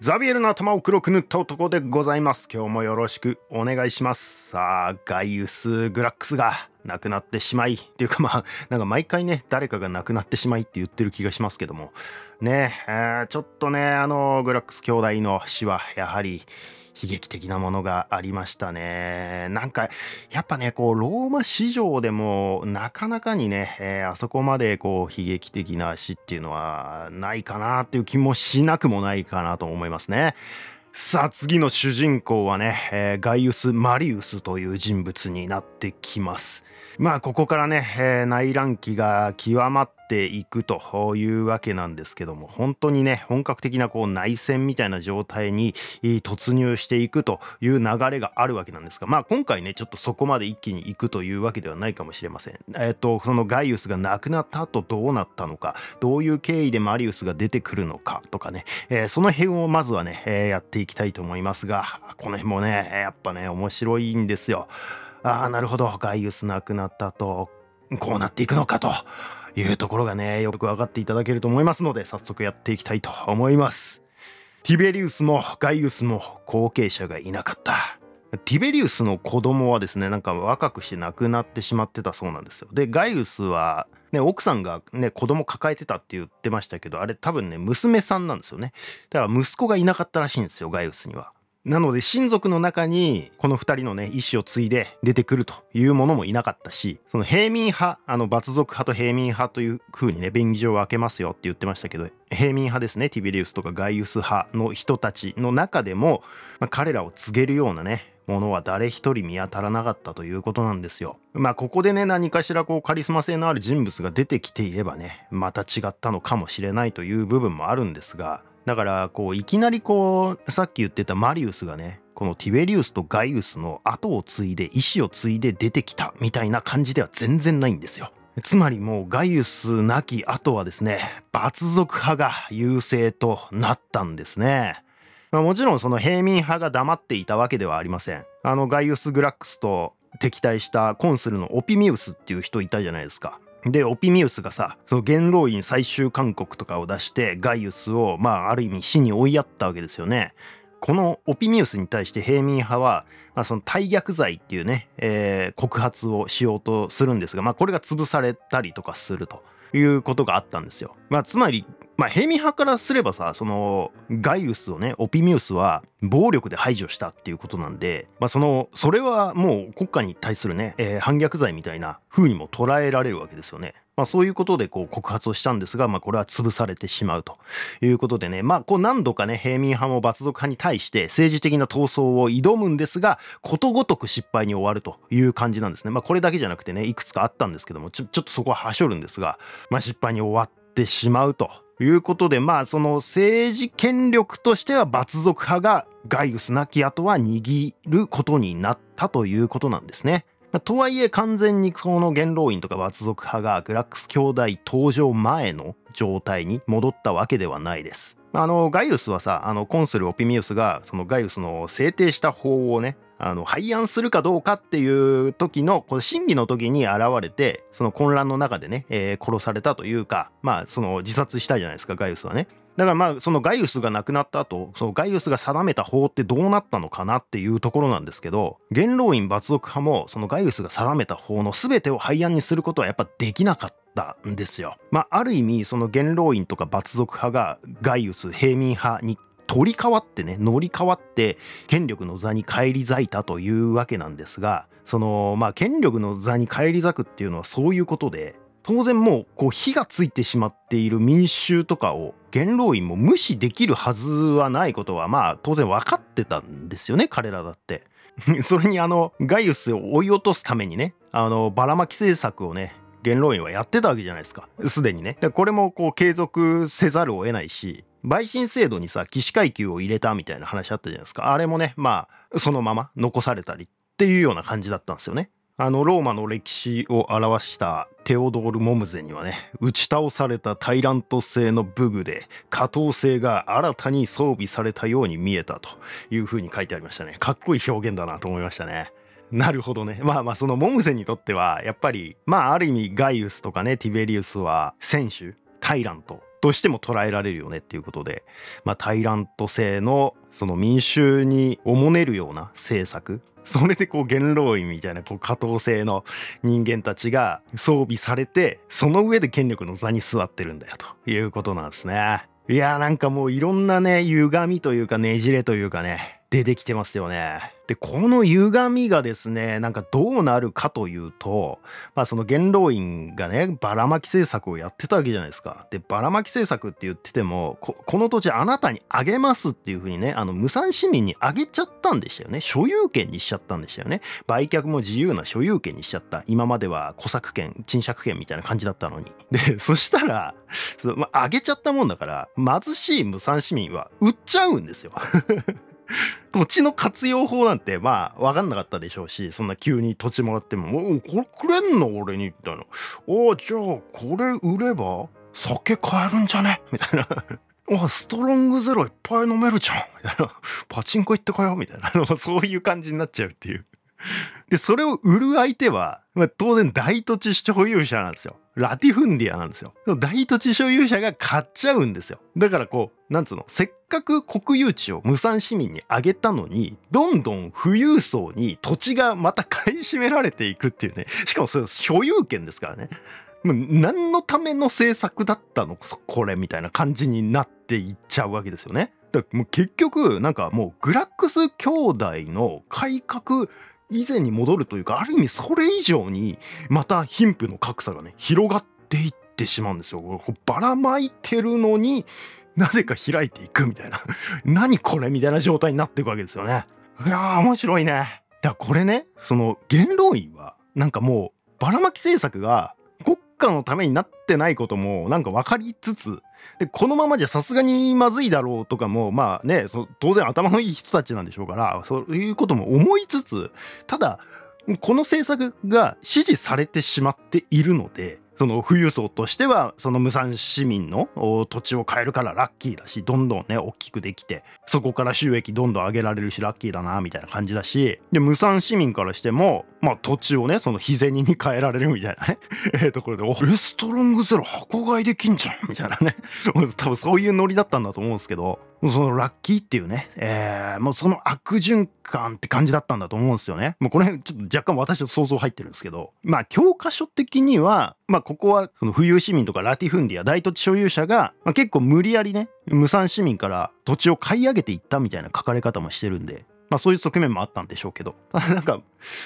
ザビエルの頭を黒く塗った男でございます。今日もよろしくお願いします。さあ、ガイウス・グラックスが亡くなってしまい、っていうかまあ、なんか毎回ね、誰かが亡くなってしまいって言ってる気がしますけども、ねえーちょっとね、あの、グラックス兄弟の死は、やはり、悲劇的なものがありましたね。なんか、やっぱね、こう、ローマ史上でも、なかなかにね、えーあそこまで、こう、悲劇的な死っていうのは、ないかなっていう気もしなくもないかなと思いますね。さあ、次の主人公はね、えーガイウス・マリウスという人物になってきます。まあ、ここからね、えー内乱期が極まっていくというわけなんですけども、本当にね、本格的なこう内戦みたいな状態に突入していくという流れがあるわけなんですが、まあ今回ね、ちょっとそこまで一気に行くというわけではないかもしれません。えっ、と、そのガイウスが亡くなった後どうなったのか、どういう経緯でマリウスが出てくるのかとかね、えーその辺をまずはね、えーやっていきたいと思いますが、この辺もね、やっぱね、面白いんですよ。ああ、なるほど、ガイウス亡くなった後、こうなっていくのかというところがね、よく分かっていただけると思いますので、早速やっていきたいと思います。ティベリウスもガイウスも後継者がいなかった。ティベリウスの子供はですね、なんか若くして亡くなってしまってたそうなんですよ。で、ガイウスは、ね、奥さんがね、子供抱えてたって言ってましたけど、あれ多分ね、娘さんなんですよね。だから息子がいなかったらしいんですよ、ガイウスには。なので親族の中にこの二人のね意思を継いで出てくるというものもいなかったしその平民派あの罰族派と平民派という風にね便宜上分けますよって言ってましたけど平民派ですねティベリウスとかガイウス派の人たちの中でも、まあ、彼らを告げるようなねものは誰一人見当たらなかったということなんですよ。まあここでね何かしらこうカリスマ性のある人物が出てきていればねまた違ったのかもしれないという部分もあるんですがだからこういきなりこうさっき言ってたマリウスがねこのティベリウスとガイウスの後を継いで意思を継いで出てきたみたいな感じでは全然ないんですよ。つまりもうガイウス亡き後はですね罰族派が優勢となったんですね。まあ、もちろんその平民派が黙っていたわけではありません。あのガイウス・グラックスと敵対したコンスルのオピミウスっていう人いたじゃないですか。でオピミウスがさその元老院最終勧告とかを出してガイウスをまあある意味死に追いやったわけですよね。このオピミウスに対して平民派は、まあ、その大逆罪っていうね、えー告発をしようとするんですが、まあ、これが潰されたりとかするということがあったんですよ。まあ、つまり、まあ、平民派からすればさそのガイウスをねオピミウスは暴力で排除したっていうことなんで、まあ、そのそれはもう国家に対するね、えー反逆罪みたいな風にも捉えられるわけですよね。まあ、そういうことでこう告発をしたんですが、まあ、これは潰されてしまうということでね、まあ、こう何度かね平民派も罰族派に対して政治的な闘争を挑むんですがことごとく失敗に終わるという感じなんですね。まあ、これだけじゃなくてねいくつかあったんですけどもちょちょっとそこははしょるんですが、まあ、失敗に終わってしまうということでまあその政治権力としては罰族派がガイウス亡き後は握ることになったということなんですね。とはいえ完全にその元老院とか罰族派がグラックス兄弟登場前の状態に戻ったわけではないです。あのガイウスはさあのコンスルオピミウスがそのガイウスの制定した法をねあの廃案するかどうかっていう時のこの審議の時に現れてその混乱の中でね、えー殺されたというかまあその自殺したじゃないですかガイウスはね。だからまあそのガイウスが亡くなった後そのガイウスが定めた法ってどうなったのかなっていうところなんですけど元老院罰族派もそのガイウスが定めた法の全てを廃案にすることはやっぱできなかったんですよ。まあある意味その元老院とか罰族派がガイウス平民派に取り替わってね乗り換わって権力の座に返り咲いたというわけなんですがそのまあ権力の座に返り咲くっていうのはそういうことで当然もうこう火がついてしまっている民衆とかを元老院も無視できるはずはないことはまあ当然分かってたんですよね彼らだって。それにあのガイウスを追い落とすためにねあのばらまき政策をね元老院はやってたわけじゃないですかすでにねでこれもこう継続せざるを得ないし陪審制度にさ起死回休を入れたみたいな話あったじゃないですか。あれもねまあそのまま残されたりっていうような感じだったんですよね。あのローマの歴史を表したテオドール・モムゼにはね打ち倒されたタイラント製の武具で下等製が新たに装備されたように見えたというふうに書いてありましたね。かっこいい表現だなと思いましたね。なるほどね。まあまあそのモムゼにとってはやっぱりまあある意味ガイウスとかねティベリウスは選手タイラントとしても捉えられるよねっていうことで、まあ、タイラント制のその民衆におもねるような政策それでこう元老院みたいなこう下等性の人間たちが装備されてその上で権力の座に座ってるんだよということなんですね。いやーなんかもういろんなね歪みというかねじれというかね出てきてますよね。でこの歪みがですねなんかどうなるかというとまあその元老院がねばらまき政策をやってたわけじゃないですか。でばらまき政策って言っててもこの土地あなたにあげますっていうふうにねあの無産市民にあげちゃったんでしたよね所有権にしちゃったんでしたよね売却も自由な所有権にしちゃった今までは小作権賃借権みたいな感じだったのにで そしたらそまあ、あげちゃったもんだから貧しい無産市民は売っちゃうんですよ。土地の活用法なんてまあ分かんなかったでしょうしそんな急に土地もらっても「もうこれくれんの？俺に」みたいな「おあじゃあこれ売れば酒買えるんじゃね?」みたいな。おストロングゼロいっぱい飲めるじゃん。みたいな。パチンコ行ってこよう。みたいな。そういう感じになっちゃうっていう。でそれを売る相手は、まあ、当然大土地所有者なんですよ。ラティフンディアなんですよ。大土地所有者が買っちゃうんですよ。だからこうなんつうのせっかく国有地を無産市民にあげたのにどんどん富裕層に土地がまた買い占められていくっていうね。しかもそれ所有権ですからね。何のための政策だったのこれみたいな感じになっていっちゃうわけですよね。だからもう結局なんかもうグラックス兄弟の改革以前に戻るというかある意味それ以上にまた貧富の格差がね広がっていってしまうんですよ。ばらまいてるのになぜか開いていくみたいな 何これみたいな状態になっていくわけですよね。いやー面白いね。だからこれねその元老院はなんかもうばらまき政策が国家のためになってないこともなんか分かりつつでこのままじゃさすがにまずいだろうとかもまあねそ当然頭のいい人たちなんでしょうからそういうことも思いつつただこの政策が支持されてしまっているのでその富裕層としてはその無産市民の土地を買えるからラッキーだしどんどんね大きくできてそこから収益どんどん上げられるしラッキーだなみたいな感じだしで無産市民からしてもまあ土地をねその日銭に変えられるみたいなね えところで「おレストロングゼロ箱買いできんじゃん」みたいなね。多分そういうノリだったんだと思うんですけどそのラッキーっていうね、えー、もうその悪循環って感じだったんだと思うんですよね。もうこの辺ちょっと若干私の想像入ってるんですけど、まあ教科書的には、まあここはその富裕市民とかラティフンディア大土地所有者が、まあ、結構無理やりね、無産市民から土地を買い上げていったみたいな書かれ方もしてるんで、まあそういう側面もあったんでしょうけど、ただ なんか、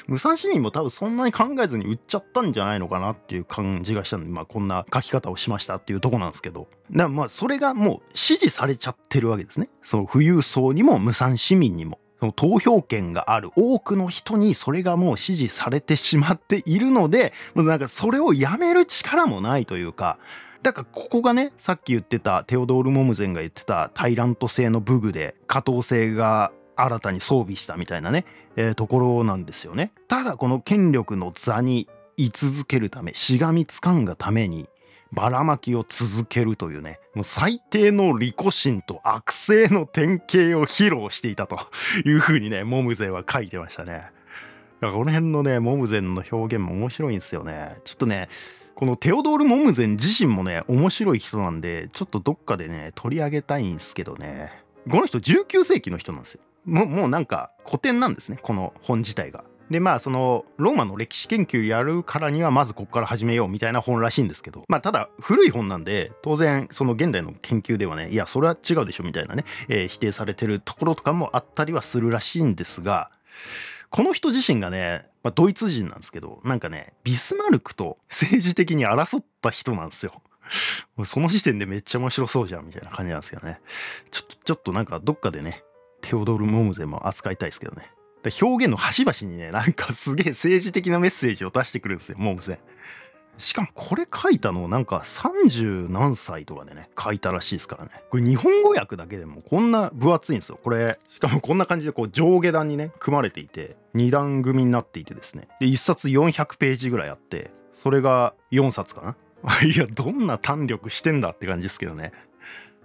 無産市民も多分そんなに考えずに売っちゃったんじゃないのかなっていう感じがしたんで、まあこんな書き方をしましたっていうとこなんですけど、だまあそれがもう支持されちゃってるわけですね。その富裕層にも無産市民にも。その投票権がある多くの人にそれがもう支持されてしまっているので、もうなんかそれをやめる力もないというか、だからここがねさっき言ってたテオドール・モムゼンが言ってたタイラント製の武具で可当性が新たに装備したみたいなね、えー、ところなんですよね。ただこの権力の座に居続けるためしがみつかんがためにばらまきを続けるというねもう最低の利己心と悪性の典型を披露していたと いうふうにねモムゼンは書いてましたね。だからこの辺のねモムゼンの表現も面白いんですよね。ちょっとねこのテオドール・モムゼン自身もね面白い人なんでちょっとどっかでね取り上げたいんですけどねこの人19世紀の人なんですよ。ももうなんか古典なんですねこの本自体が。でまあそのローマの歴史研究やるからにはまずここから始めようみたいな本らしいんですけどまあただ古い本なんで当然その現代の研究ではねいやそれは違うでしょみたいなね、えー、否定されてるところとかもあったりはするらしいんですがこの人自身がね、まあ、ドイツ人なんですけどなんかねビスマルクと政治的に争った人なんですよ。その時点でめっちゃ面白そうじゃんみたいな感じなんですけどねちょっとちょっとなんかどっかでねテオドル・モムゼも扱いたいですけどね。表現の端々にね、なんかすげえ政治的なメッセージを出してくるんですよ、モムゼ。しかもこれ書いたのなんか30何歳とかでね、書いたらしいですからね。これ日本語訳だけでもこんな分厚いんですよ。これ、しかもこんな感じでこう上下段にね、組まれていて、2段組になっていてですね。で、1冊400ページぐらいあって、それが4冊かな。いや、どんな胆力してんだって感じですけどね。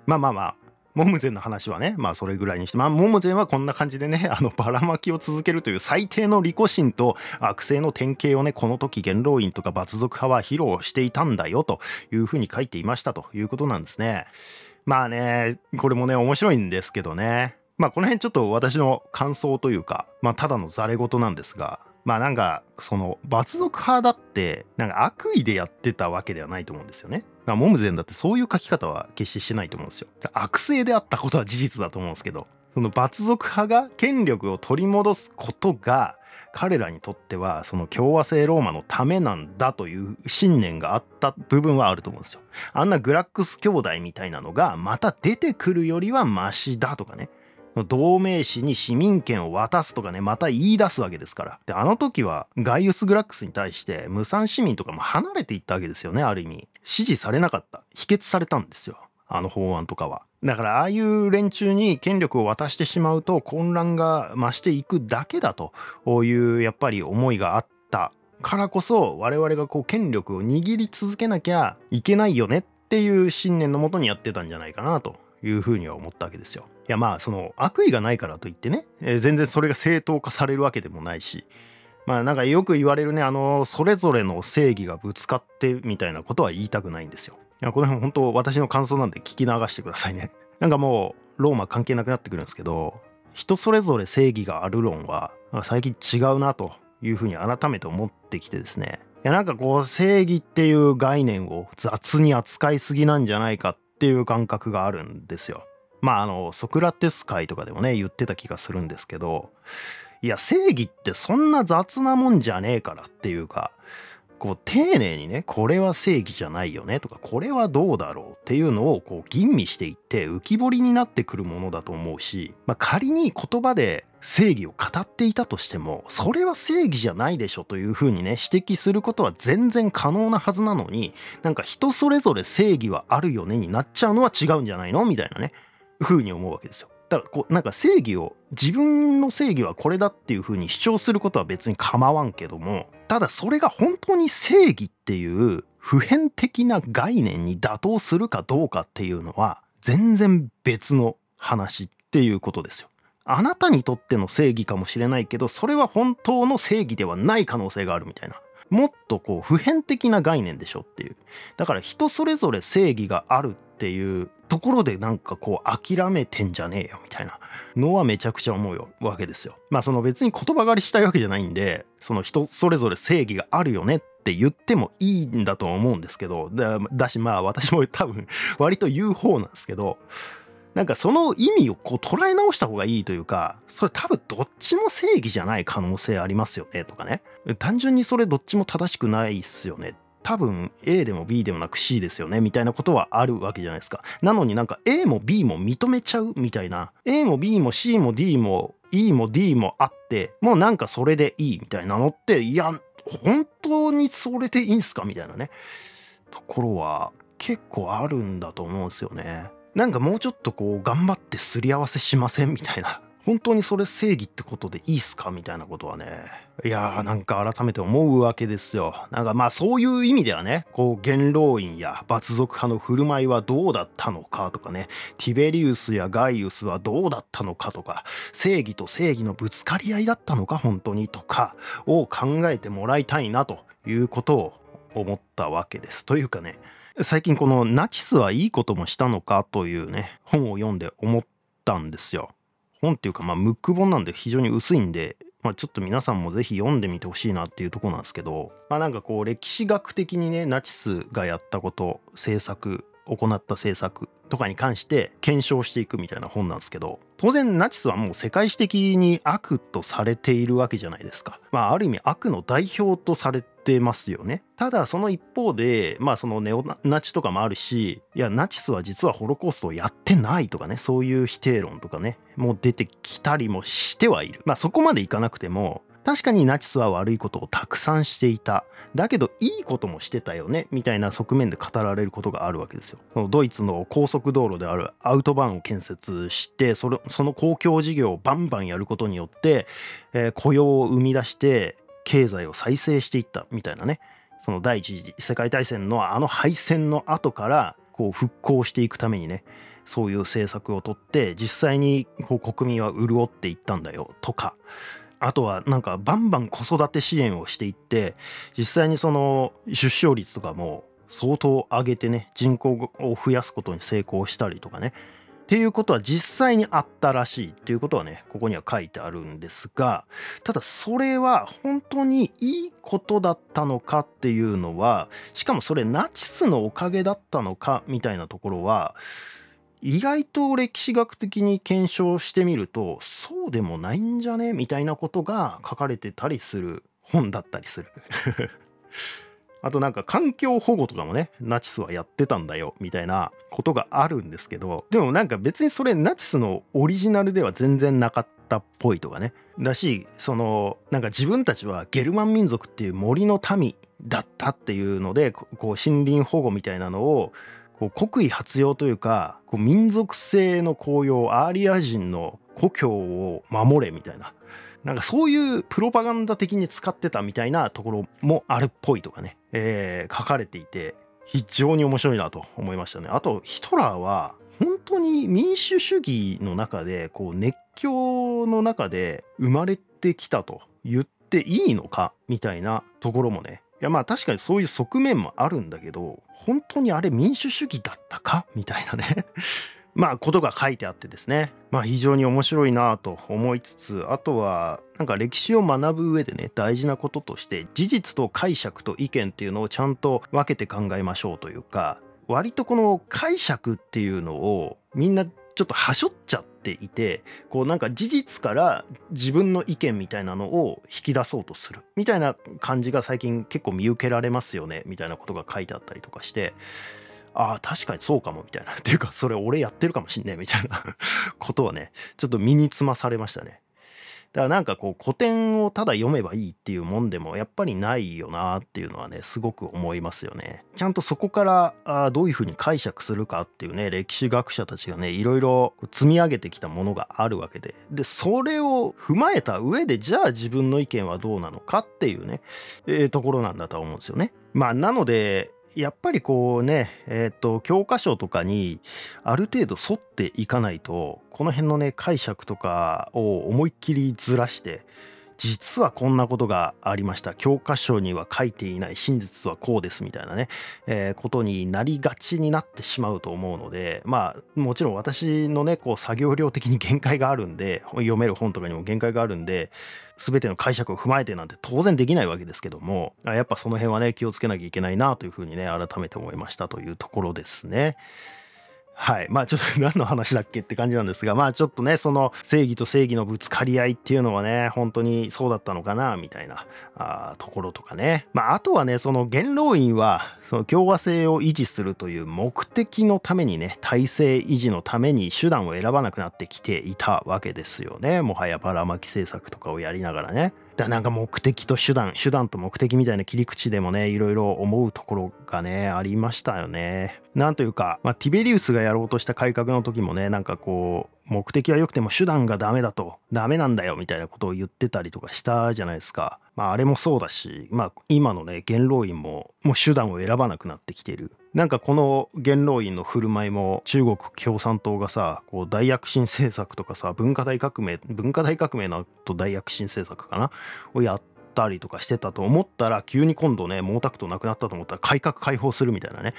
まあまあまあ、モムゼンの話はねまあそれぐらいにしてまあモムゼンはこんな感じでね あのばらまきを続けるという最低の利己心と悪性の典型をねこの時元老院とか罰族派は披露していたんだよというふうに書いていましたということなんですね。まあねこれもね面白いんですけどねまあこの辺ちょっと私の感想というかまあただのざれ言なんですがまあなんかその罰族派だってなんか悪意でやってたわけではないと思うんですよね。だモムゼンだってそういう書き方は決してしてないと思うんですよ。悪性であったことは事実だと思うんですけどその罰族派が権力を取り戻すことが彼らにとってはその共和制ローマのためなんだという信念があった部分はあると思うんですよ。あんなグラックス兄弟みたいなのがまた出てくるよりはマシだとかね同盟士に市民権を渡すとかねまた言い出すわけですから。であの時はガイウス・グラックスに対して無産市民とかも離れていったわけですよねある意味。支持されなかった。否決されたんですよ。あの法案とかは。だからああいう連中に権力を渡してしまうと混乱が増していくだけだというやっぱり思いがあった。からこそ我々がこう権力を握り続けなきゃいけないよねっていう信念のもとにやってたんじゃないかなというふうには思ったわけですよ。いやまあその悪意がないからといってね、えー、全然それが正当化されるわけでもないしまあなんかよく言われるねあのそれぞれの正義がぶつかってみたいなことは言いたくないんですよ。いやこの辺本当私の感想なんで聞き流してくださいね。なんかもうローマ関係なくなってくるんですけど人それぞれ正義がある論は最近違うなというふうに改めて思ってきてですねいやなんかこう正義っていう概念を雑に扱いすぎなんじゃないかっていう感覚があるんですよ。まああのソクラテス会とかでもね言ってた気がするんですけどいや正義ってそんな雑なもんじゃねえからっていうかこう丁寧にねこれは正義じゃないよねとかこれはどうだろうっていうのをこう吟味していって浮き彫りになってくるものだと思うし、まあ、仮に言葉で正義を語っていたとしてもそれは正義じゃないでしょというふうにね指摘することは全然可能なはずなのになんか人それぞれ正義はあるよねになっちゃうのは違うんじゃないのみたいなね。ふうに思うわけですよ。だからこうなんか正義を自分の正義はこれだっていうふうに主張することは別に構わんけどもただそれが本当に正義っていう普遍的な概念に妥当するかどうかっていうのは全然別の話っていうことですよ。あなたにとっての正義かもしれないけどそれは本当の正義ではない可能性があるみたいな。もっとこう普遍的な概念でしょっていうだから人それぞれ正義があるっていうところでなんかこう諦めてんじゃねえよみたいなのはめちゃくちゃ思うわけですよ。まあその別に言葉狩りしたいわけじゃないんでその人それぞれ正義があるよねって言ってもいいんだと思うんですけどだしまあ私も多分割と言う方なんですけどなんかその意味をこう捉え直した方がいいというかそれ多分どっちも正義じゃない可能性ありますよねとかね単純にそれどっちも正しくないっすよね多分 A でも B でもなく C ですよねみたいなことはあるわけじゃないですか。なのになんか A も B も認めちゃうみたいな。A も B も C も D も E も D もあってもうなんかそれでいいみたいなのっていや本当にそれでいいんすか？みたいなね。ところは結構あるんだと思うんですよね。なんかもうちょっとこう頑張ってすり合わせしません？みたいな。本当にそれ正義ってことでいいっすか？みたいなことはね。いやーなんか改めて思うわけですよ。なんかまあそういう意味ではねこう元老院や罰族派の振る舞いはどうだったのかとかねティベリウスやガイウスはどうだったのかとか正義と正義のぶつかり合いだったのか本当にとかを考えてもらいたいなということを思ったわけです。というかね最近このナチスはいいこともしたのかというね本を読んで思ったんですよ。本っていうかまあムック本なんで非常に薄いんでまあ、ちょっと皆さんもぜひ読んでみてほしいなっていうとこなんですけど、まあ、なんかこう歴史学的にねナチスがやったこと政策行った政策とかに関して検証していくみたいな本なんですけど当然ナチスはもう世界史的に悪とされているわけじゃないですか。まあある意味悪の代表とされてますよね。ただその一方でまあそのネオナチとかもあるしいやナチスは実はホロコーストをやってないとかねそういう否定論とかねもう出てきたりもしてはいる。まあそこまでいかなくても確かにナチスは悪いことをたくさんしていただけどいいこともしてたよねみたいな側面で語られることがあるわけですよドイツの高速道路であるアウトバーンを建設してそれその公共事業をバンバンやることによって、えー、雇用を生み出して経済を再生していったみたいなね。その第一次世界大戦のあの敗戦の後からこう復興していくためにねそういう政策をとって実際にこう国民は潤っていったんだよとか。あとはなんかバンバン子育て支援をしていって実際にその出生率とかも相当上げてね人口を増やすことに成功したりとかね。っていうことは実際にあったらしいっていうことはねここには書いてあるんですがただそれは本当にいいことだったのかっていうのはしかもそれナチスのおかげだったのかみたいなところは意外と歴史学的に検証してみるとそうでもないんじゃねみたいなことが書かれてたりする本だったりする。あとなんか環境保護とかもねナチスはやってたんだよみたいなことがあるんですけどでもなんか別にそれナチスのオリジナルでは全然なかったっぽいとかね。だしそのなんか自分たちはゲルマン民族っていう森の民だったっていうのでこう森林保護みたいなのをこう国威発揚というかこう民族性の高揚アーリア人の故郷を守れみたいな。なんかそういうプロパガンダ的に使ってたみたいなところもあるっぽいとかね、えー、書かれていて非常に面白いなと思いましたね。あとヒトラーは本当に民主主義の中でこう熱狂の中で生まれてきたと言っていいのかみたいなところもねいやまあ確かにそういう側面もあるんだけど本当にあれ民主主義だったかみたいなねまあことが書いてあってですね。まあ非常に面白いなと思いつつあとはなんか歴史を学ぶ上でね大事なこととして事実と解釈と意見っていうのをちゃんと分けて考えましょうというか割とこの解釈っていうのをみんなちょっとはしょっちゃっていてこうなんか事実から自分の意見みたいなのを引き出そうとする。みたいな感じが最近結構見受けられますよね。みたいなことが書いてあったりとかして。ああ確かにそうかもみたいな っていうかそれ俺やってるかもしんねえみたいな ことはねちょっと身につまされましたね。だからなんかこう古典をただ読めばいいっていうもんでもやっぱりないよなっていうのはねすごく思いますよね。ちゃんとそこからあどういうふうに解釈するかっていうね歴史学者たちがねいろいろ積み上げてきたものがあるわけででそれを踏まえた上でじゃあ自分の意見はどうなのかっていうね、えー、ところなんだと思うんですよね。まあなのでやっぱりこうね、えっ、ー、と、教科書とかにある程度沿っていかないと、この辺のね、解釈とかを思いっきりずらして、実はこんなことがありました。教科書には書いていない。真実はこうですみたいなね、えー、ことになりがちになってしまうと思うのでまあもちろん私のねこう作業量的に限界があるんで読める本とかにも限界があるんで全ての解釈を踏まえてなんて当然できないわけですけどもやっぱその辺はね気をつけなきゃいけないなというふうにね改めて思いましたというところですね。はい。まあちょっと 何の話だっけって感じなんですが、まあちょっとね、その正義と正義のぶつかり合いっていうのはね、本当にそうだったのかな、みたいなあところとかね。まああとはね、その元老院は、その共和制を維持するという目的のためにね、体制維持のために手段を選ばなくなってきていたわけですよね。もはやばらまき政策とかをやりながらね。だなんか目的と手段手段と目的みたいな切り口でもねいろいろ思うところがねありましたよね。なんというか、まあ、ティベリウスがやろうとした改革の時もねなんかこう目的は良くても手段がダメだとダメなんだよみたいなことを言ってたりとかしたじゃないですか。まああれもそうだし、まあ今のね元老院ももう手段を選ばなくなってきてる。なんかこの元老院の振る舞いも中国共産党がさこう大躍進政策とかさ文化大革命文化大革命のと大躍進政策かなをやったりとかしてたと思ったら急に今度ね毛沢東亡くなったと思ったら改革開放するみたいなね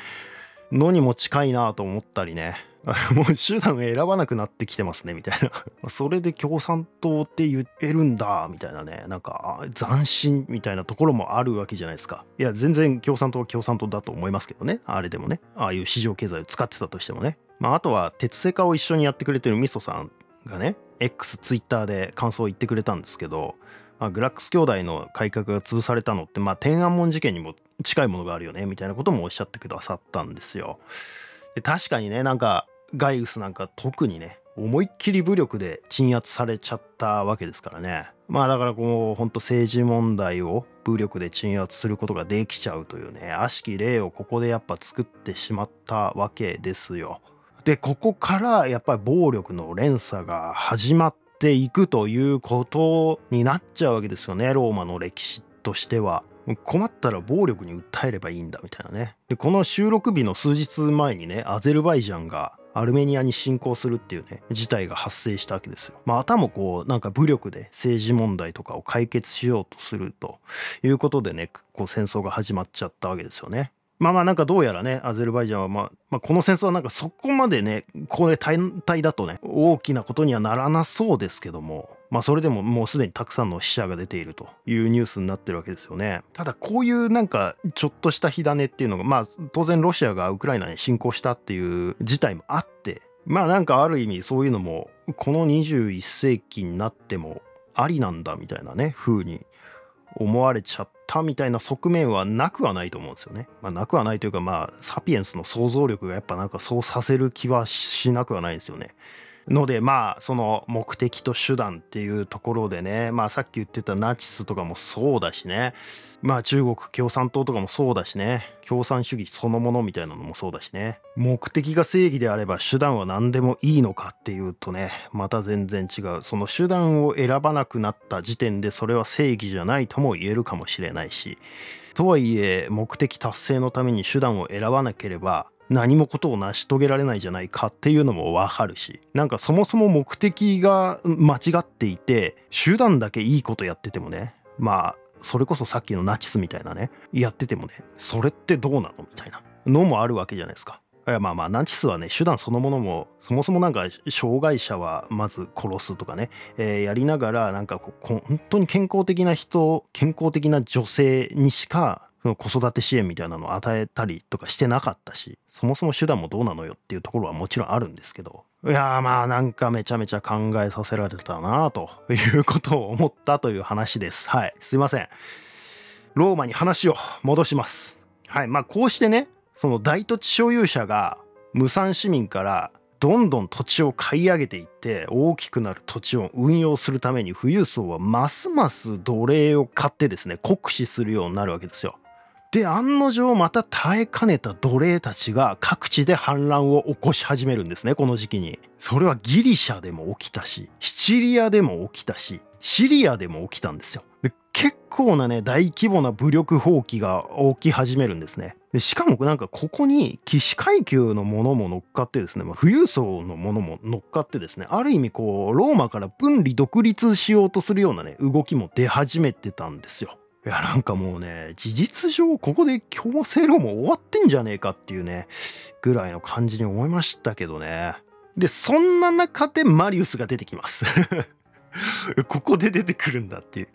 のにも近いなと思ったりね。もう手段選ばなくなってきてますねみたいな。それで共産党って言えるんだみたいなね。なんか斬新みたいなところもあるわけじゃないですか。いや全然共産党は共産党だと思いますけどね。あれでもね。ああいう市場経済を使ってたとしてもね。まああとは鉄製化を一緒にやってくれてるみそさんがね X ツイッターで感想を言ってくれたんですけどまあ、グラックス兄弟の改革が潰されたのって、まあ、天安門事件にも近いものがあるよねみたいなこともおっしゃってくださったんですよ。で確かにねなんかガイウスなんか特にね思いっきり武力で鎮圧されちゃったわけですからねまあだからこう本当政治問題を武力で鎮圧することができちゃうというね悪しき例をここでやっぱ作ってしまったわけですよ。でここからやっぱり暴力の連鎖が始まっていくということになっちゃうわけですよねローマの歴史としては。困ったら暴力に訴えればいいんだみたいなねでこの収録日の数日前にねアゼルバイジャンがアルメニアに侵攻するっていうね事態が発生したわけですよ。まあ、あたもこうなんか武力で政治問題とかを解決しようとするということでねこう戦争が始まっちゃったわけですよね。まあまあなんかどうやらねアゼルバイジャンは、まあ、まあこの戦争はなんかそこまでねこれ単体だとね大きなことにはならなそうですけどもまあそれでももうすでにたくさんの死者が出ているというニュースになってるわけですよね。ただこういうなんかちょっとした火種っていうのがまあ当然ロシアがウクライナに侵攻したっていう事態もあってまあなんかある意味そういうのもこの21世紀になってもありなんだみたいなね風に思われちゃったみたいな側面はなくはないと思うんですよね。まあ、なくはないというかまあサピエンスの想像力がやっぱなんかそうさせる気はしなくはないんですよね。のでまあその目的と手段っていうところでねまあさっき言ってたナチスとかもそうだしね。まあ中国共産党とかもそうだしね。共産主義そのものみたいなのもそうだしね。目的が正義であれば手段は何でもいいのかっていうとねまた全然違う。その手段を選ばなくなった時点でそれは正義じゃないとも言えるかもしれないし。とはいえ目的達成のために手段を選ばなければ何もことを成し遂げられないじゃないかっていうのもわかるしなんかそもそも目的が間違っていて手段だけいいことやっててもねまあそれこそさっきのナチスみたいなねやっててもねそれってどうなのみたいなのもあるわけじゃないですか。いやまあまあナチスはね手段そのものもそもそもなんか障害者はまず殺すとかね、えー、やりながらなんかこう本当に健康的な人健康的な女性にしか子育て支援みたいなのを与えたりとかしてなかったしそもそも手段もどうなのよっていうところはもちろんあるんですけどいやまあなんかめちゃめちゃ考えさせられたなということを思ったという話です。はい。すいません。ローマに話を戻します。はい。まあこうしてねその大土地所有者が無産市民からどんどん土地を買い上げていって大きくなる土地を運用するために富裕層はますます奴隷を買ってですね酷使するようになるわけですよ。で案の定また耐えかねた奴隷たちが各地で反乱を起こし始めるんですねこの時期に。それはギリシャでも起きたしシチリアでも起きたしシリアでも起きたんですよ。で結構なね大規模な武力放棄が起き始めるんですね。でしかもなんかここに起死階級のものも乗っかってですね、まあ、富裕層のものも乗っかってですねある意味こうローマから分離独立しようとするようなね動きも出始めてたんですよ。いやなんかもうね事実上ここで強制労も終わってんじゃねえかっていうねぐらいの感じに思いましたけどね。でそんな中でマリウスが出てきます。ここで出てくるんだっていう。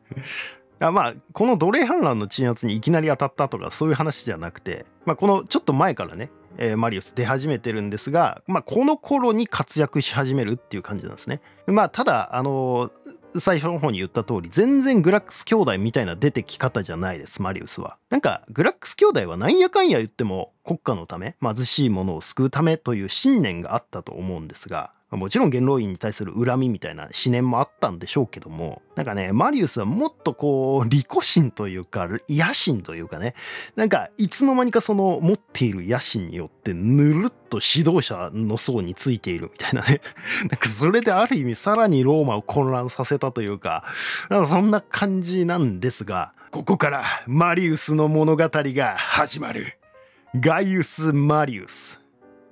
あまあこの奴隷反乱の鎮圧にいきなり当たったとかそういう話じゃなくて、まあ、このちょっと前からね、えー、マリウス出始めてるんですが、まあ、この頃に活躍し始めるっていう感じなんですね。まあただあの最初の方に言った通り全然グラックス兄弟みたいな出てき方じゃないですマリウスは。なんかグラックス兄弟はなんやかんや言っても国家のため貧しい者を救うためという信念があったと思うんですがもちろん元老院に対する恨みみたいな思念もあったんでしょうけどもなんかねマリウスはもっとこう利己心というか野心というかねなんかいつの間にかその持っている野心によってぬるっと指導者の層についているみたいなね。なんかそれである意味さらにローマを混乱させたというかなんかそんな感じなんですがここからマリウスの物語が始まる。ガイウス・マリウス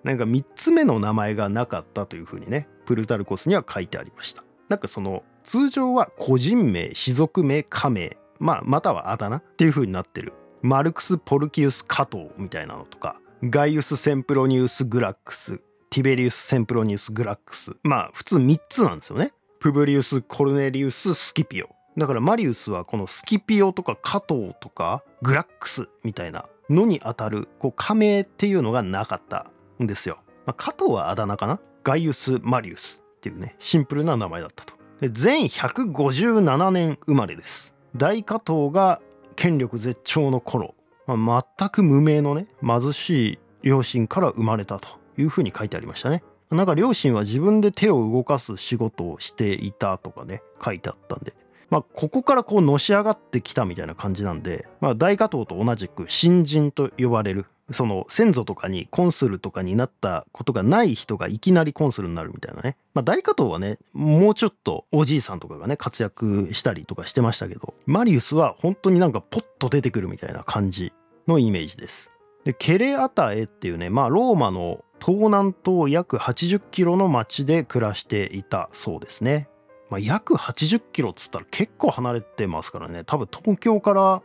なんか3つ目の名前がなかったというふうにねプルタルコスには書いてありました。なんかその通常は個人名氏族名家名まあまたはあだ名っていうふうになってる。マルクス・ポルキウス・加藤みたいなのとかガイウス・センプロニウス・グラックスティベリウス・センプロニウス・グラックスまあ普通3つなんですよね。プブリウス・コルネリウス・スキピオだからマリウスはこのスキピオとか加藤とかグラックスみたいなのにあたるこう仮名っていうのがなかったんですよ。まあ、加藤はあだ名かな？ガイウス・マリウスっていうねシンプルな名前だったと。で全157年生まれです。大加藤が権力絶頂の頃、まあ、全く無名のね貧しい両親から生まれたというふうに書いてありましたね。なんか両親は自分で手を動かす仕事をしていたとかね書いてあったんでまあ、ここからこうのし上がってきたみたいな感じなんで、まあ、大加藤と同じく新人と呼ばれるその先祖とかにコンスルとかになったことがない人がいきなりコンスルになるみたいなね、まあ、大加藤はねもうちょっとおじいさんとかがね活躍したりとかしてましたけどマリウスは本当になんかポッと出てくるみたいな感じのイメージです。でケレアタエっていうね、まあ、ローマの東南東約80キロの町で暮らしていたそうですね。まあ、約80キロっつったら結構離れてますからね。多分東京から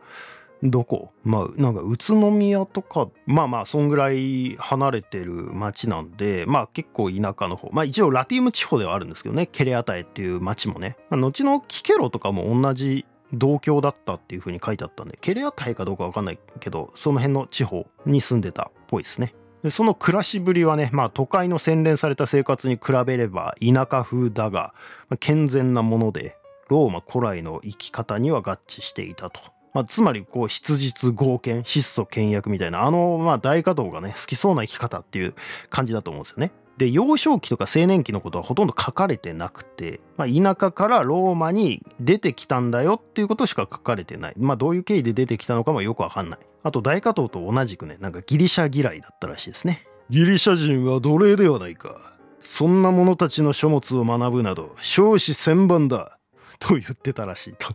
どこ？まあなんか宇都宮とかまあまあそんぐらい離れてる町なんでまあ結構田舎の方。まあ一応ラティウム地方ではあるんですけどね。ケレアタエっていう町もね、まあ、後のキケロとかも同じ同郷だったっていう風に書いてあったんでケレアタエかどうかわかんないけどその辺の地方に住んでたっぽいですね。でその暮らしぶりはねまあ都会の洗練された生活に比べれば田舎風だが、まあ、健全なものでローマ古来の生き方には合致していたと。まあ、つまりこう質実剛健質素倹約みたいなあのまあ大加藤がね好きそうな生き方っていう感じだと思うんですよね。で幼少期とか青年期のことはほとんど書かれてなくて、まあ、田舎からローマに出てきたんだよっていうことしか書かれてない。まあどういう経緯で出てきたのかもよくわかんない。あと大加藤と同じくねなんかギリシャ嫌いだったらしいですね。ギリシャ人は奴隷ではないか。そんな者たちの書物を学ぶなど少子千万だと言ってたらしいと。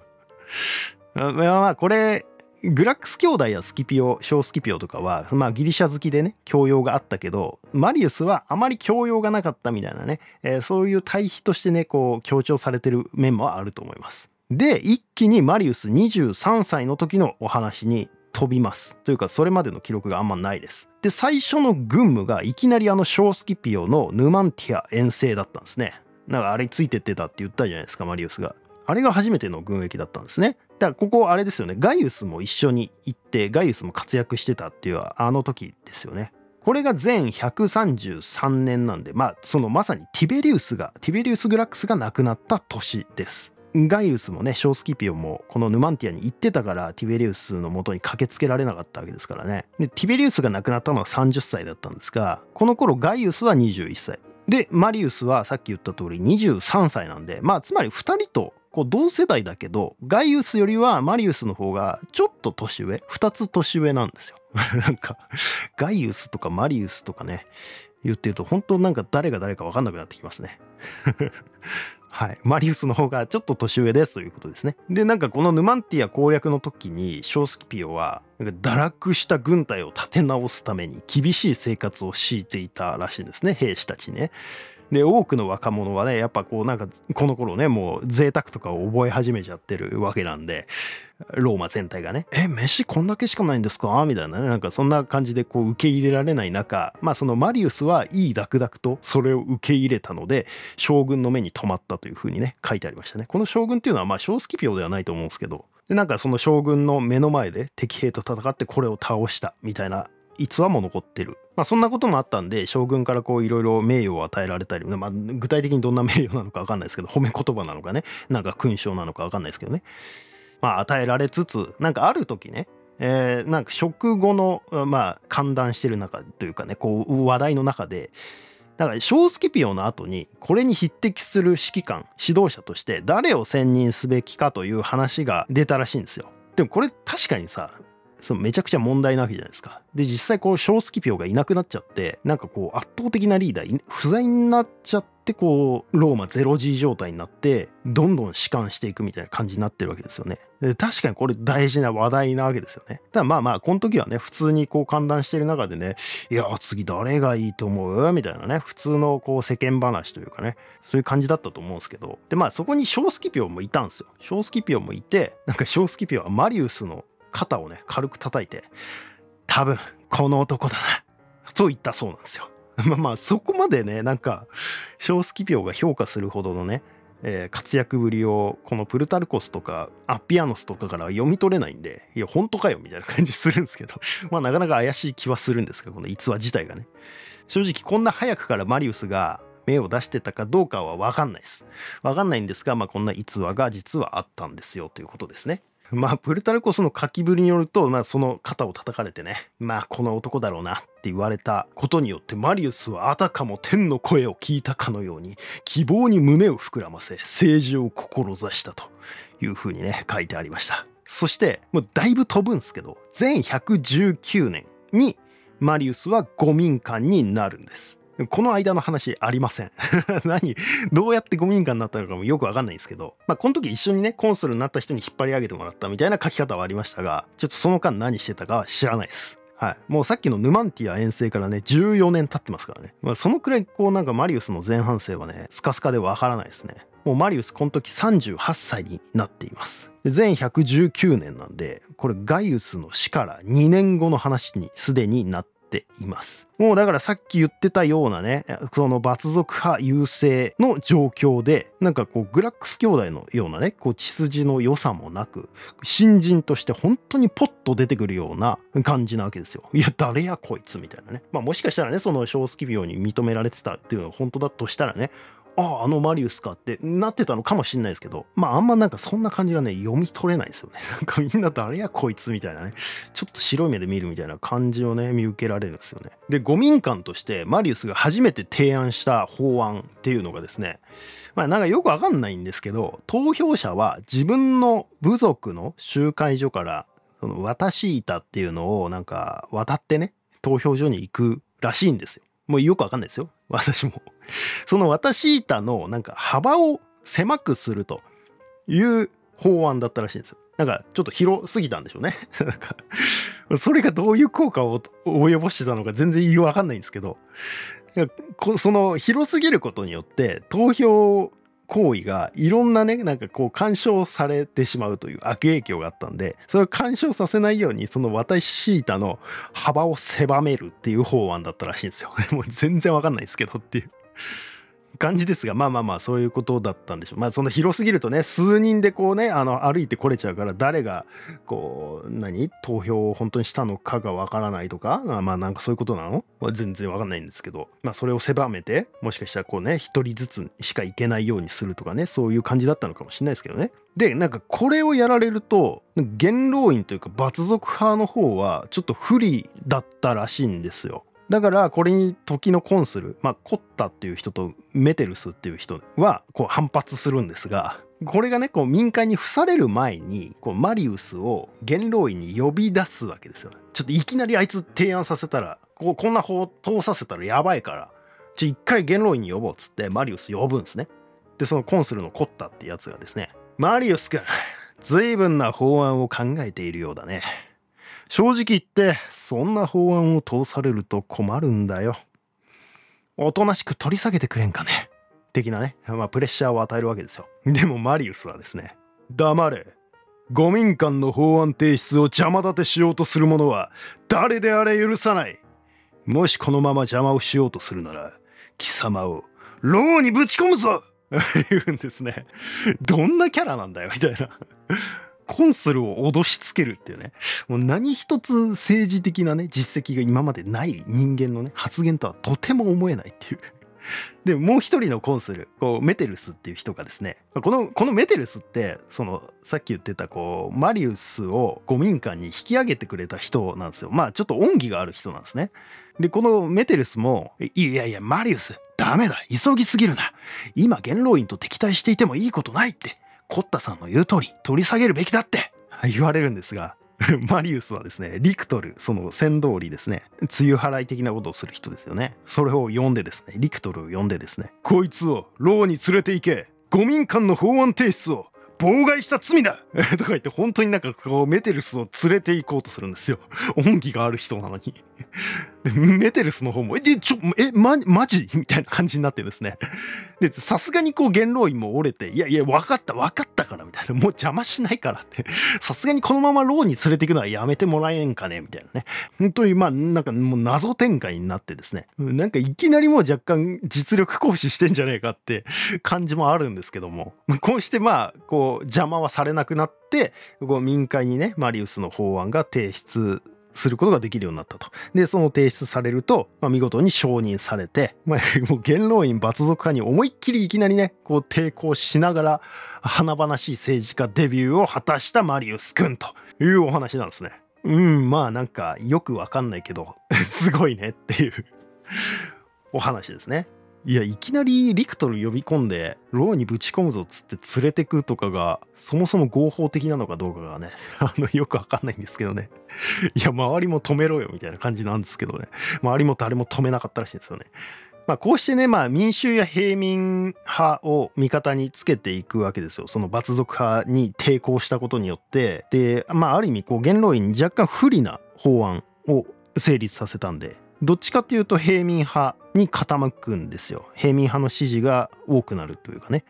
まあこれグラックス兄弟やスキピオ小スキピオとかは、まあ、ギリシャ好きでね教養があったけどマリウスはあまり教養がなかったみたいなね、えー、そういう対比としてねこう強調されてる面もあると思います。で一気にマリウス23歳の時のお話に飛びますというかそれまでの記録があんまないです。で最初の軍務がいきなりあの小スキピオのヌマンティア遠征だったんですね。なんかあれついてってたって言ったじゃないですかマリウスが。あれが初めての軍役だったんですね。だからここあれですよねガイウスも一緒に行ってガイウスも活躍してたっていうあの時ですよね。これが全133年なんでまあそのまさにティベリウスがティベリウス・グラックスが亡くなった年です。ガイウスもねショースキピオもこのヌマンティアに行ってたからティベリウスのもとに駆けつけられなかったわけですからね。でティベリウスが亡くなったのは30歳だったんですがこの頃ガイウスは21歳。でマリウスはさっき言った通り23歳なんでまあつまり2人とこう同世代だけどガイウスよりはマリウスの方がちょっと年上2つ年上なんですよ。なんかガイウスとかマリウスとかね言ってると本当なんか誰が誰か分かんなくなってきますね。はい、マリウスの方がちょっと年上ですということですね。でなんかこのヌマンティア攻略の時にショースキピオは堕落した軍隊を立て直すために厳しい生活を強いていたらしいんですね兵士たちね。で多くの若者はねやっぱこうなんかこの頃ねもう贅沢とかを覚え始めちゃってるわけなんでローマ全体がね「え飯こんだけしかないんですか?」みたいなねなんかそんな感じでこう受け入れられない中まあそのマリウスはいいダクダクとそれを受け入れたので将軍の目に留まったというふうにね書いてありましたね。この将軍っていうのはまあ小スキピオではないと思うんですけどでなんかその将軍の目の前で敵兵と戦ってこれを倒したみたいな逸話も残ってる。まあそんなこともあったんで将軍からこういろいろ名誉を与えられたり、まあ、具体的にどんな名誉なのか分かんないですけど褒め言葉なのかねなんか勲章なのか分かんないですけどねまあ与えられつつなんかある時ねえー、なんか食後のまあ歓談してる中というかねこう話題の中でだから小スキピオの後にこれに匹敵する指揮官指導者として誰を選任すべきかという話が出たらしいんですよ。でもこれ確かにさそのめちゃくちゃ問題なわけじゃないですか。で実際こう小スキピオがいなくなっちゃってなんかこう圧倒的なリーダー不在になっちゃってこうローマゼロ G 状態になってどんどん弛緩していくみたいな感じになってるわけですよね。で確かにこれ大事な話題なわけですよね。ただまあまあこの時はね普通にこう歓談してる中でねいや次誰がいいと思う？みたいなね普通のこう世間話というかねそういう感じだったと思うんですけどでまあそこに小スキピオもいたんですよ。小スキピオもいてなんか小スキピオはマリウスの肩をね軽く叩いて多分この男だなと言ったそうなんですよ。まあまあそこまでねなんか小スキピオが評価するほどのね、えー、活躍ぶりをこのプルタルコスとかアピアノスとかから読み取れないんでいや本当かよみたいな感じするんですけど まあなかなか怪しい気はするんですけどこの逸話自体がね。正直こんな早くからマリウスが目を出してたかどうかは分かんないです。分かんないんですがまあこんな逸話が実はあったんですよということですね。まあ、プルタルコスの書きぶりによると、まあ、その肩を叩かれてね、まあ、この男だろうなって言われたことによって、マリウスはあたかも天の声を聞いたかのように、希望に胸を膨らませ、政治を志したというふうにね、書いてありました。そして、もうだいぶ飛ぶんですけど、全119年にマリウスは五民間になるんです。この間の話ありません。何？どうやって5民間になったのかもよくわかんないんですけど、まあ、この時一緒にね、コンスルになった人に引っ張り上げてもらったみたいな書き方はありましたが、ちょっとその間何してたかは知らないです。はい、もうさっきのヌマンティア遠征からね14年経ってますからね、まあ、そのくらいこうなんかマリウスの前半生はねスカスカでわからないですね。もうマリウスこの時38歳になっています。全119年なんでこれガイウスの死から2年後の話にすでになってています。もうだからさっき言ってたようなねその罰族派優勢の状況でなんかこうグラックス兄弟のようなねこう血筋の良さもなく新人として本当にポッと出てくるような感じなわけですよ。いや誰やこいつみたいなね。まあもしかしたらねその小スキビオに認められてたっていうのは本当だとしたらねあああのマリウスかってなってたのかもしんないですけどまああんまなんかそんな感じがね読み取れないですよね。なんかみんな誰やこいつみたいなね。ちょっと白い目で見るみたいな感じをね見受けられるんですよね。で五民間としてマリウスが初めて提案した法案っていうのがですねまあなんかよくわかんないんですけど投票者は自分の部族の集会所からその渡し板っていうのをなんか渡ってね投票所に行くらしいんですよ。もうよくわかんないですよ。私も。その渡し板のなんか幅を狭くするという法案だったらしいんですよ。なんかちょっと広すぎたんでしょうね。なんかそれがどういう効果を及ぼしてたのか全然わかんないんですけど。その広すぎることによって投票行為がいろんなねなんかこう干渉されてしまうという悪影響があったんでそれを干渉させないようにその渡し板の幅を狭めるっていう法案だったらしいんですよ。もう全然わかんないですけどっていう。感じですがまあまあまあそういうことだったんでしょう。まあその広すぎるとね数人でこうねあの歩いてこれちゃうから誰がこう何？投票を本当にしたのかがわからないとか？まあなんかそういうことなの、まあ、全然わかんないんですけど。まあそれを狭めてもしかしたらこうね一人ずつしか行けないようにするとかねそういう感じだったのかもしれないですけどね。でなんかこれをやられると元老院というか罰族派の方はちょっと不利だったらしいんですよ。だからこれに時のコンスル、まあ、コッタっていう人とメテルスっていう人はこう反発するんですがこれがねこう民間に付される前にこうマリウスを元老院に呼び出すわけですよ。ねちょっといきなりあいつ提案させたらこうこんな法通させたらやばいからちょ一回元老院に呼ぼうっつってマリウス呼ぶんですね。でそのコンスルのコッタってやつがですね「マリウス君随分な法案を考えているようだね。正直言ってそんな法案を通されると困るんだよ。おとなしく取り下げてくれんかね。的なね、まあ、プレッシャーを与えるわけですよ。でもマリウスはですね、黙れ。五民間の法案提出を邪魔立てしようとする者は誰であれ許さない。もしこのまま邪魔をしようとするなら、貴様を牢にぶち込むぞ 言うんですね。どんなキャラなんだよみたいな。コンスルを脅しつけるっていうね。もう何一つ政治的なね実績が今までない人間のね発言とはとても思えないっていう。でもう一人のコンスルこうメテルスっていう人がですね。このこのメテルスってそのさっき言ってたこうマリウスを五民間に引き上げてくれた人なんですよ。まあちょっと恩義がある人なんですね。でこのメテルスも「いやいやマリウスダメだ急ぎすぎるな。今元老院と敵対していてもいいことない」って。コッタさんの言う通り取り下げるべきだって。言われるんですが マリウスはですねリクトルその先通りですね。梅雨払い的なことをする人ですよね。それを呼んでですねリクトルを呼んでですねこいつを牢に連れて行け。五民間の法案提出を。妨害した罪だ。とか言って本当になんかこうメテルスを連れて行こうとするんですよ。恩義がある人なのに。メテルスの方も、え、ちょ、え、ま、マジ？みたいな感じになってですね。で、さすがにこう元老院も折れて、いやいや、分かった、分かったから、みたいな。もう邪魔しないからって。さすがにこのまま牢に連れていくのはやめてもらえんかね？みたいなね。本当にまあ、なんかもう謎展開になってですね。なんかいきなりもう若干実力行使してんじゃねえかって感じもあるんですけども。こうしてまあ、こう邪魔はされなくなって、こう民会にね、マリウスの法案が提出することができるようになったと。で、その提出されると、まあ、見事に承認されて、まあ、もう元老院罰族派に思いっきりいきなりね、こう抵抗しながら、華々しい政治家デビューを果たしたマリウス君というお話なんですね。うん、まあなんかよくわかんないけど、すごいねっていうお話ですね。いやいきなりリクトル呼び込んで牢にぶち込むぞっつって連れてくとかがそもそも合法的なのかどうかがね あのよくわかんないんですけどね。いや周りも止めろよみたいな感じなんですけどね。周りも誰も止めなかったらしいんですよね。まあこうしてねまあ民衆や平民派を味方につけていくわけですよ。その罰族派に抵抗したことによって。でまあある意味こう元老院に若干不利な法案を成立させたんで。どっちかっていうと平民派に傾くんですよ。平民派の支持が多くなるというかね。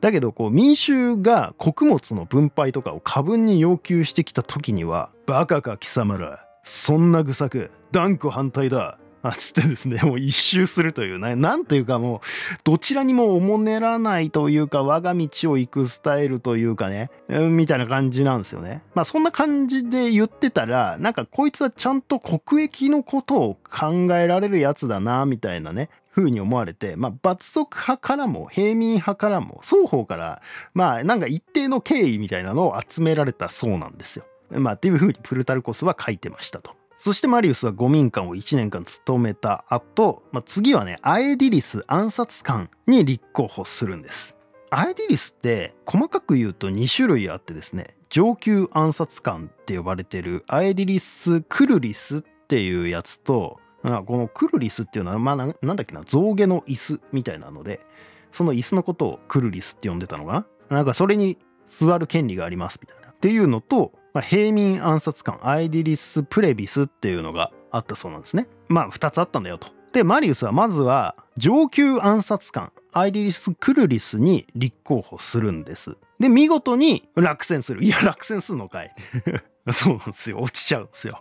だけどこう民衆が穀物の分配とかを過分に要求してきた時には「バカか貴様らそんな愚策断固反対だ。あつってですねもう一周するというねなんというかもうどちらにもおもねらないというか我が道を行くスタイルというかね、みたいな感じなんですよねまあそんな感じで言ってたらなんかこいつはちゃんと国益のことを考えられるやつだなみたいなね風に思われて、まあ、罰則派からも平民派からも双方からまあなんか一定の敬意みたいなのを集められたそうなんですよ。まあっていう風にプルタルコスは書いてましたと。そしてマリウスは五民官を1年間務めた後、まあ、次はねアエディリス暗殺官に立候補するんです。アエディリスって細かく言うと2種類あってですね上級暗殺官って呼ばれてるアエディリス・クルリスっていうやつとこのクルリスっていうのはまあなんだっけな象牙の椅子みたいなのでその椅子のことをクルリスって呼んでたのかな？なんかそれに座る権利がありますみたいな。っていうのとまあ、平民暗殺官アイディリス・プレビスっていうのがあったそうなんですね。まあ2つあったんだよと。でマリウスはまずは上級暗殺官アイディリス・クルリスに立候補するんです。で見事に落選する。いや落選するのかい。そうなんですよ落ちちゃうんですよ。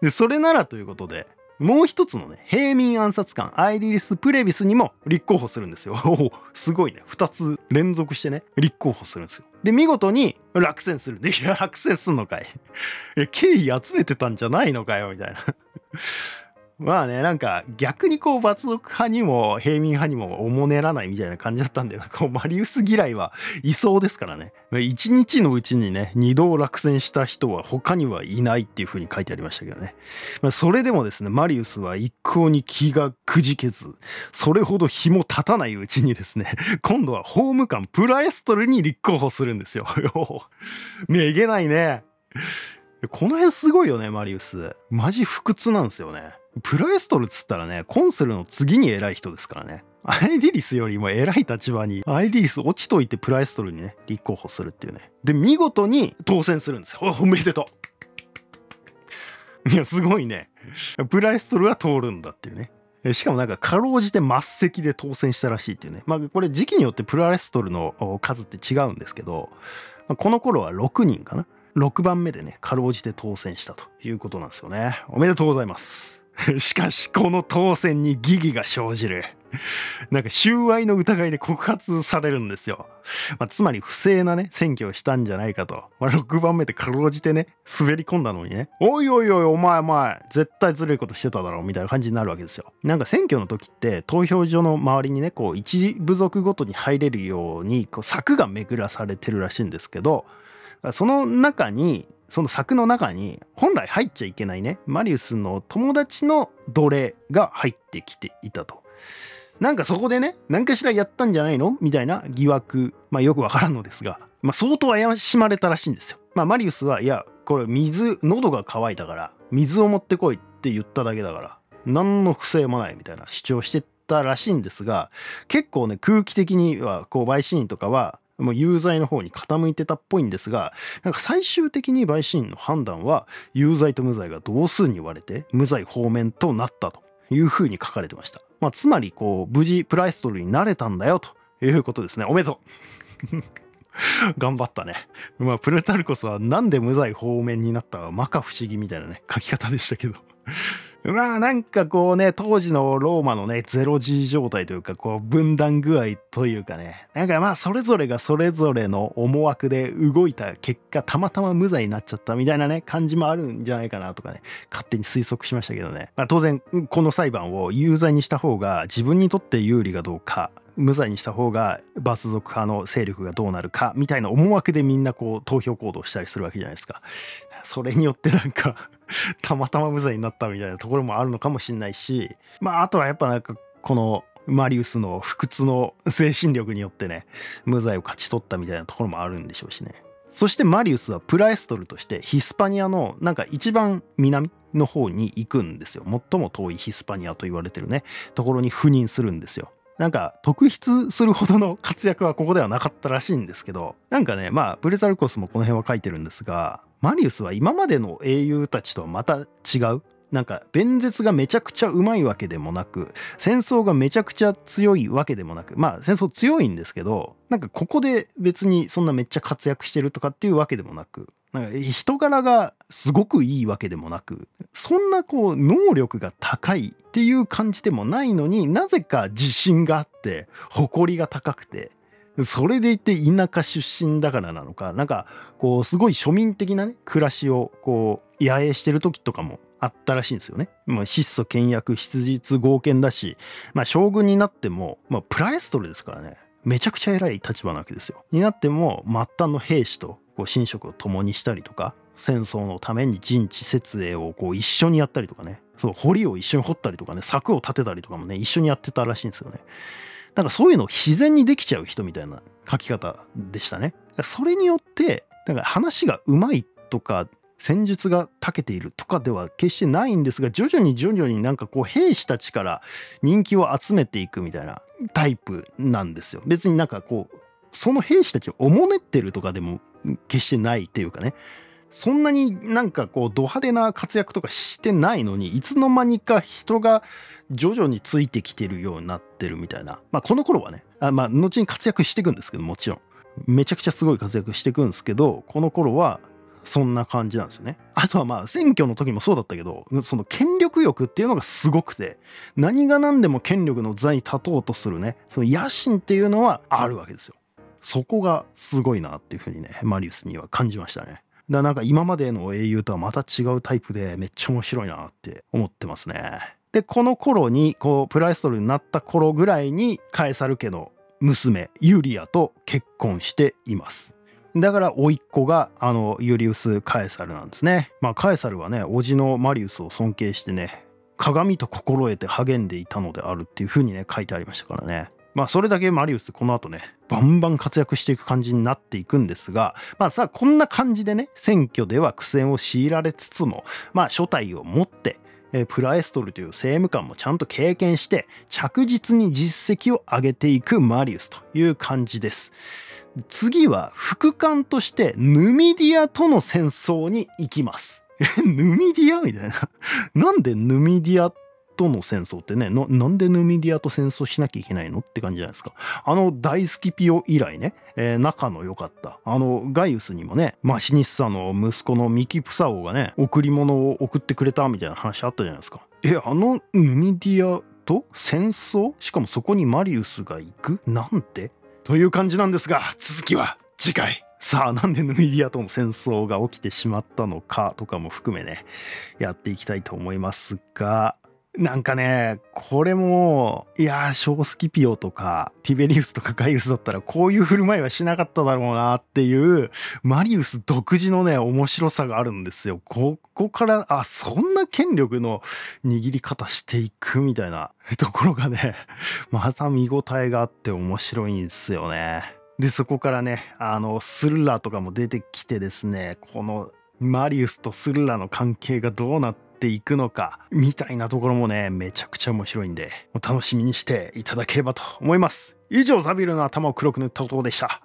でそれならということでもう一つのね平民暗殺官アイディリス・プレビスにも立候補するんですよ。おすごいね2つ連続してね立候補するんですよ。で見事に落選する。でいや落選すんのかい。え敬意集めてたんじゃないのかよみたいな。まあねなんか逆にこう罰族派にも平民派にもおもねらないみたいな感じだったんでこうマリウス嫌いはいそうですからね。一日のうちにね2度落選した人は他にはいないっていうふうに書いてありましたけどね、まあ、それでもですねマリウスは一向に気がくじけずそれほど日も立たないうちにですね 今度は法務官プラエストルに立候補するんですよ。めげないね。この辺すごいよねマリウス。マジ不屈なんですよね。プロエストルっつったらね、コンスルの次に偉い人ですからね。アイディリスよりも偉い立場に、アイディリス落ちといてプラエストルにね、立候補するっていうね。で、見事に当選するんですよ。おめでとう。いや、すごいね。プラエストルは通るんだっていうね。しかもなんかかろうじて末席で当選したらしいっていうね。まあこれ時期によってプラエストルの数って違うんですけど、この頃は6人かな。6番目でね、かろうじて当選したということなんですよね。おめでとうございます。しかしこの当選に疑義が生じる。なんか収賄の疑いで告発されるんですよ。まあ、つまり不正なね選挙をしたんじゃないかと、まあ、6番目でかろうじてね滑り込んだのにねおいおいおいお前お前絶対ずるいことしてただろうみたいな感じになるわけですよ。なんか選挙の時って投票所の周りにねこう一部族ごとに入れるようにこう柵が巡らされてるらしいんですけどその中にその柵の中に本来入っちゃいけないねマリウスの友達の奴隷が入ってきていたと。なんかそこでね何かしらやったんじゃないの？みたいな疑惑まあよくわからんのですが、まあ、相当怪しまれたらしいんですよ。まあ、マリウスはいやこれ水喉が渇いたから水を持ってこいって言っただけだから何の不正もないみたいな主張してたらしいんですが結構ね空気的にはこう陪審員とかはもう有罪の方に傾いてたっぽいんですがなんか最終的に陪審員の判断は有罪と無罪が同数に割れて無罪方面となったというふうに書かれてました、まあ、つまりこう無事プライストルになれたんだよということですね。おめでとう。頑張ったね。まあ、プルタルコスはなんで無罪方面になったか、摩訶不思議みたいなね、書き方でしたけど。まあなんかこうね当時のローマのねゼロ G 状態というかこう分断具合というかねなんかまあそれぞれがそれぞれの思惑で動いた結果たまたま無罪になっちゃったみたいなね感じもあるんじゃないかなとかね勝手に推測しましたけどね、まあ、当然この裁判を有罪にした方が自分にとって有利かどうか無罪にした方が罰族派の勢力がどうなるかみたいな思惑でみんなこう投票行動したりするわけじゃないですか。それによってなんか たまたま無罪になったみたいなところもあるのかもしれないしまああとはやっぱなんかこのマリウスの不屈の精神力によってね無罪を勝ち取ったみたいなところもあるんでしょうしね。そしてマリウスはプラエストルとしてヒスパニアのなんか一番南の方に行くんですよ。最も遠いヒスパニアと言われてるねところに赴任するんですよ。なんか特筆するほどの活躍はここではなかったらしいんですけどなんかねまあプレザルコスもこの辺は書いてるんですがマリウスは今までの英雄たちとはまた違う？なんか弁舌がめちゃくちゃうまいわけでもなく戦争がめちゃくちゃ強いわけでもなくまあ戦争強いんですけどなんかここで別にそんなめっちゃ活躍してるとかっていうわけでもなくなんか人柄がすごくいいわけでもなくそんなこう能力が高いっていう感じでもないのになぜか自信があって誇りが高くてそれでいて田舎出身だからなのかなんかこうすごい庶民的なね暮らしをこう野営してる時とかもあったらしいんですよね。まあ、質素倹約質実剛健だし、まあ、将軍になっても、まあ、プラエストルですからねめちゃくちゃ偉い立場なわけですよ。になっても末端の兵士とこう寝食を共にしたりとか戦争のために陣地設営をこう一緒にやったりとかねそう堀を一緒に掘ったりとかね柵を立てたりとかもね一緒にやってたらしいんですよね。なんかそういうのを自然にできちゃう人みたいな書き方でしたね。それによってなんか話がうまいとか戦術が長けているとかでは決してないんですが徐々に徐々になんかこう兵士たちから人気を集めていくみたいなタイプなんですよ。別になんかこうその兵士たちをおもねってるとかでも決してないっていうかねそんなになんかこうド派手な活躍とかしてないのにいつの間にか人が徐々についてきてるようになってるみたいなまあこの頃はねあまあ後に活躍していくんですけどもちろんめちゃくちゃすごい活躍していくんですけどこの頃はそんな感じなんですよね。あとはまあ選挙の時もそうだったけどその権力欲っていうのがすごくて何が何でも権力の座に立とうとするねその野心っていうのはあるわけですよ。そこがすごいなっていうふうにねマリウスには感じましたね。だなんか今までの英雄とはまた違うタイプでめっちゃ面白いなって思ってますね。でこの頃にこうプライストルになった頃ぐらいにカエサル家の娘ユリアと結婚しています。だから甥っ子があのユリウス・カエサルなんですね。まあカエサルはね叔父のマリウスを尊敬してね鏡と心得て励んでいたのであるっていう風にね書いてありましたからね。まあそれだけマリウスこの後ねバンバン活躍していく感じになっていくんですがまあさあこんな感じでね選挙では苦戦を強いられつつもまあ初代を持ってプラエストルという政務官もちゃんと経験して着実に実績を上げていくマリウスという感じです。次は副官としてヌミディアとの戦争に行きます。えヌミディアみたいな。なんでヌミディアっとの戦争ってねなんでヌミディアと戦争しなきゃいけないのって感じじゃないですか。あの大スキピオ以来ね、えー、仲の良かった。あのガイウスにもねマシニッサの息子のミキプサがね贈り物を送ってくれたみたいな話あったじゃないですか。えあのヌミディアと戦争？しかもそこにマリウスが行く？なんて？という感じなんですが続きは次回。さあなんでヌミディアとの戦争が起きてしまったのかとかも含めねやっていきたいと思いますがなんかね、これも、いやー、ショースキピオとか、ティベリウスとかガイウスだったら、こういう振る舞いはしなかっただろうなっていう、マリウス独自のね、面白さがあるんですよ。ここから、あ、そんな権力の握り方していくみたいなところがね、また見応えがあって面白いんですよね。で、そこからね、あの、スルラーとかも出てきてですね、この、マリウスとスルラの関係がどうなってていくのかみたいなところもねめちゃくちゃ面白いんでお楽しみにしていただければと思います。以上ザビルの頭を黒く塗った男でした。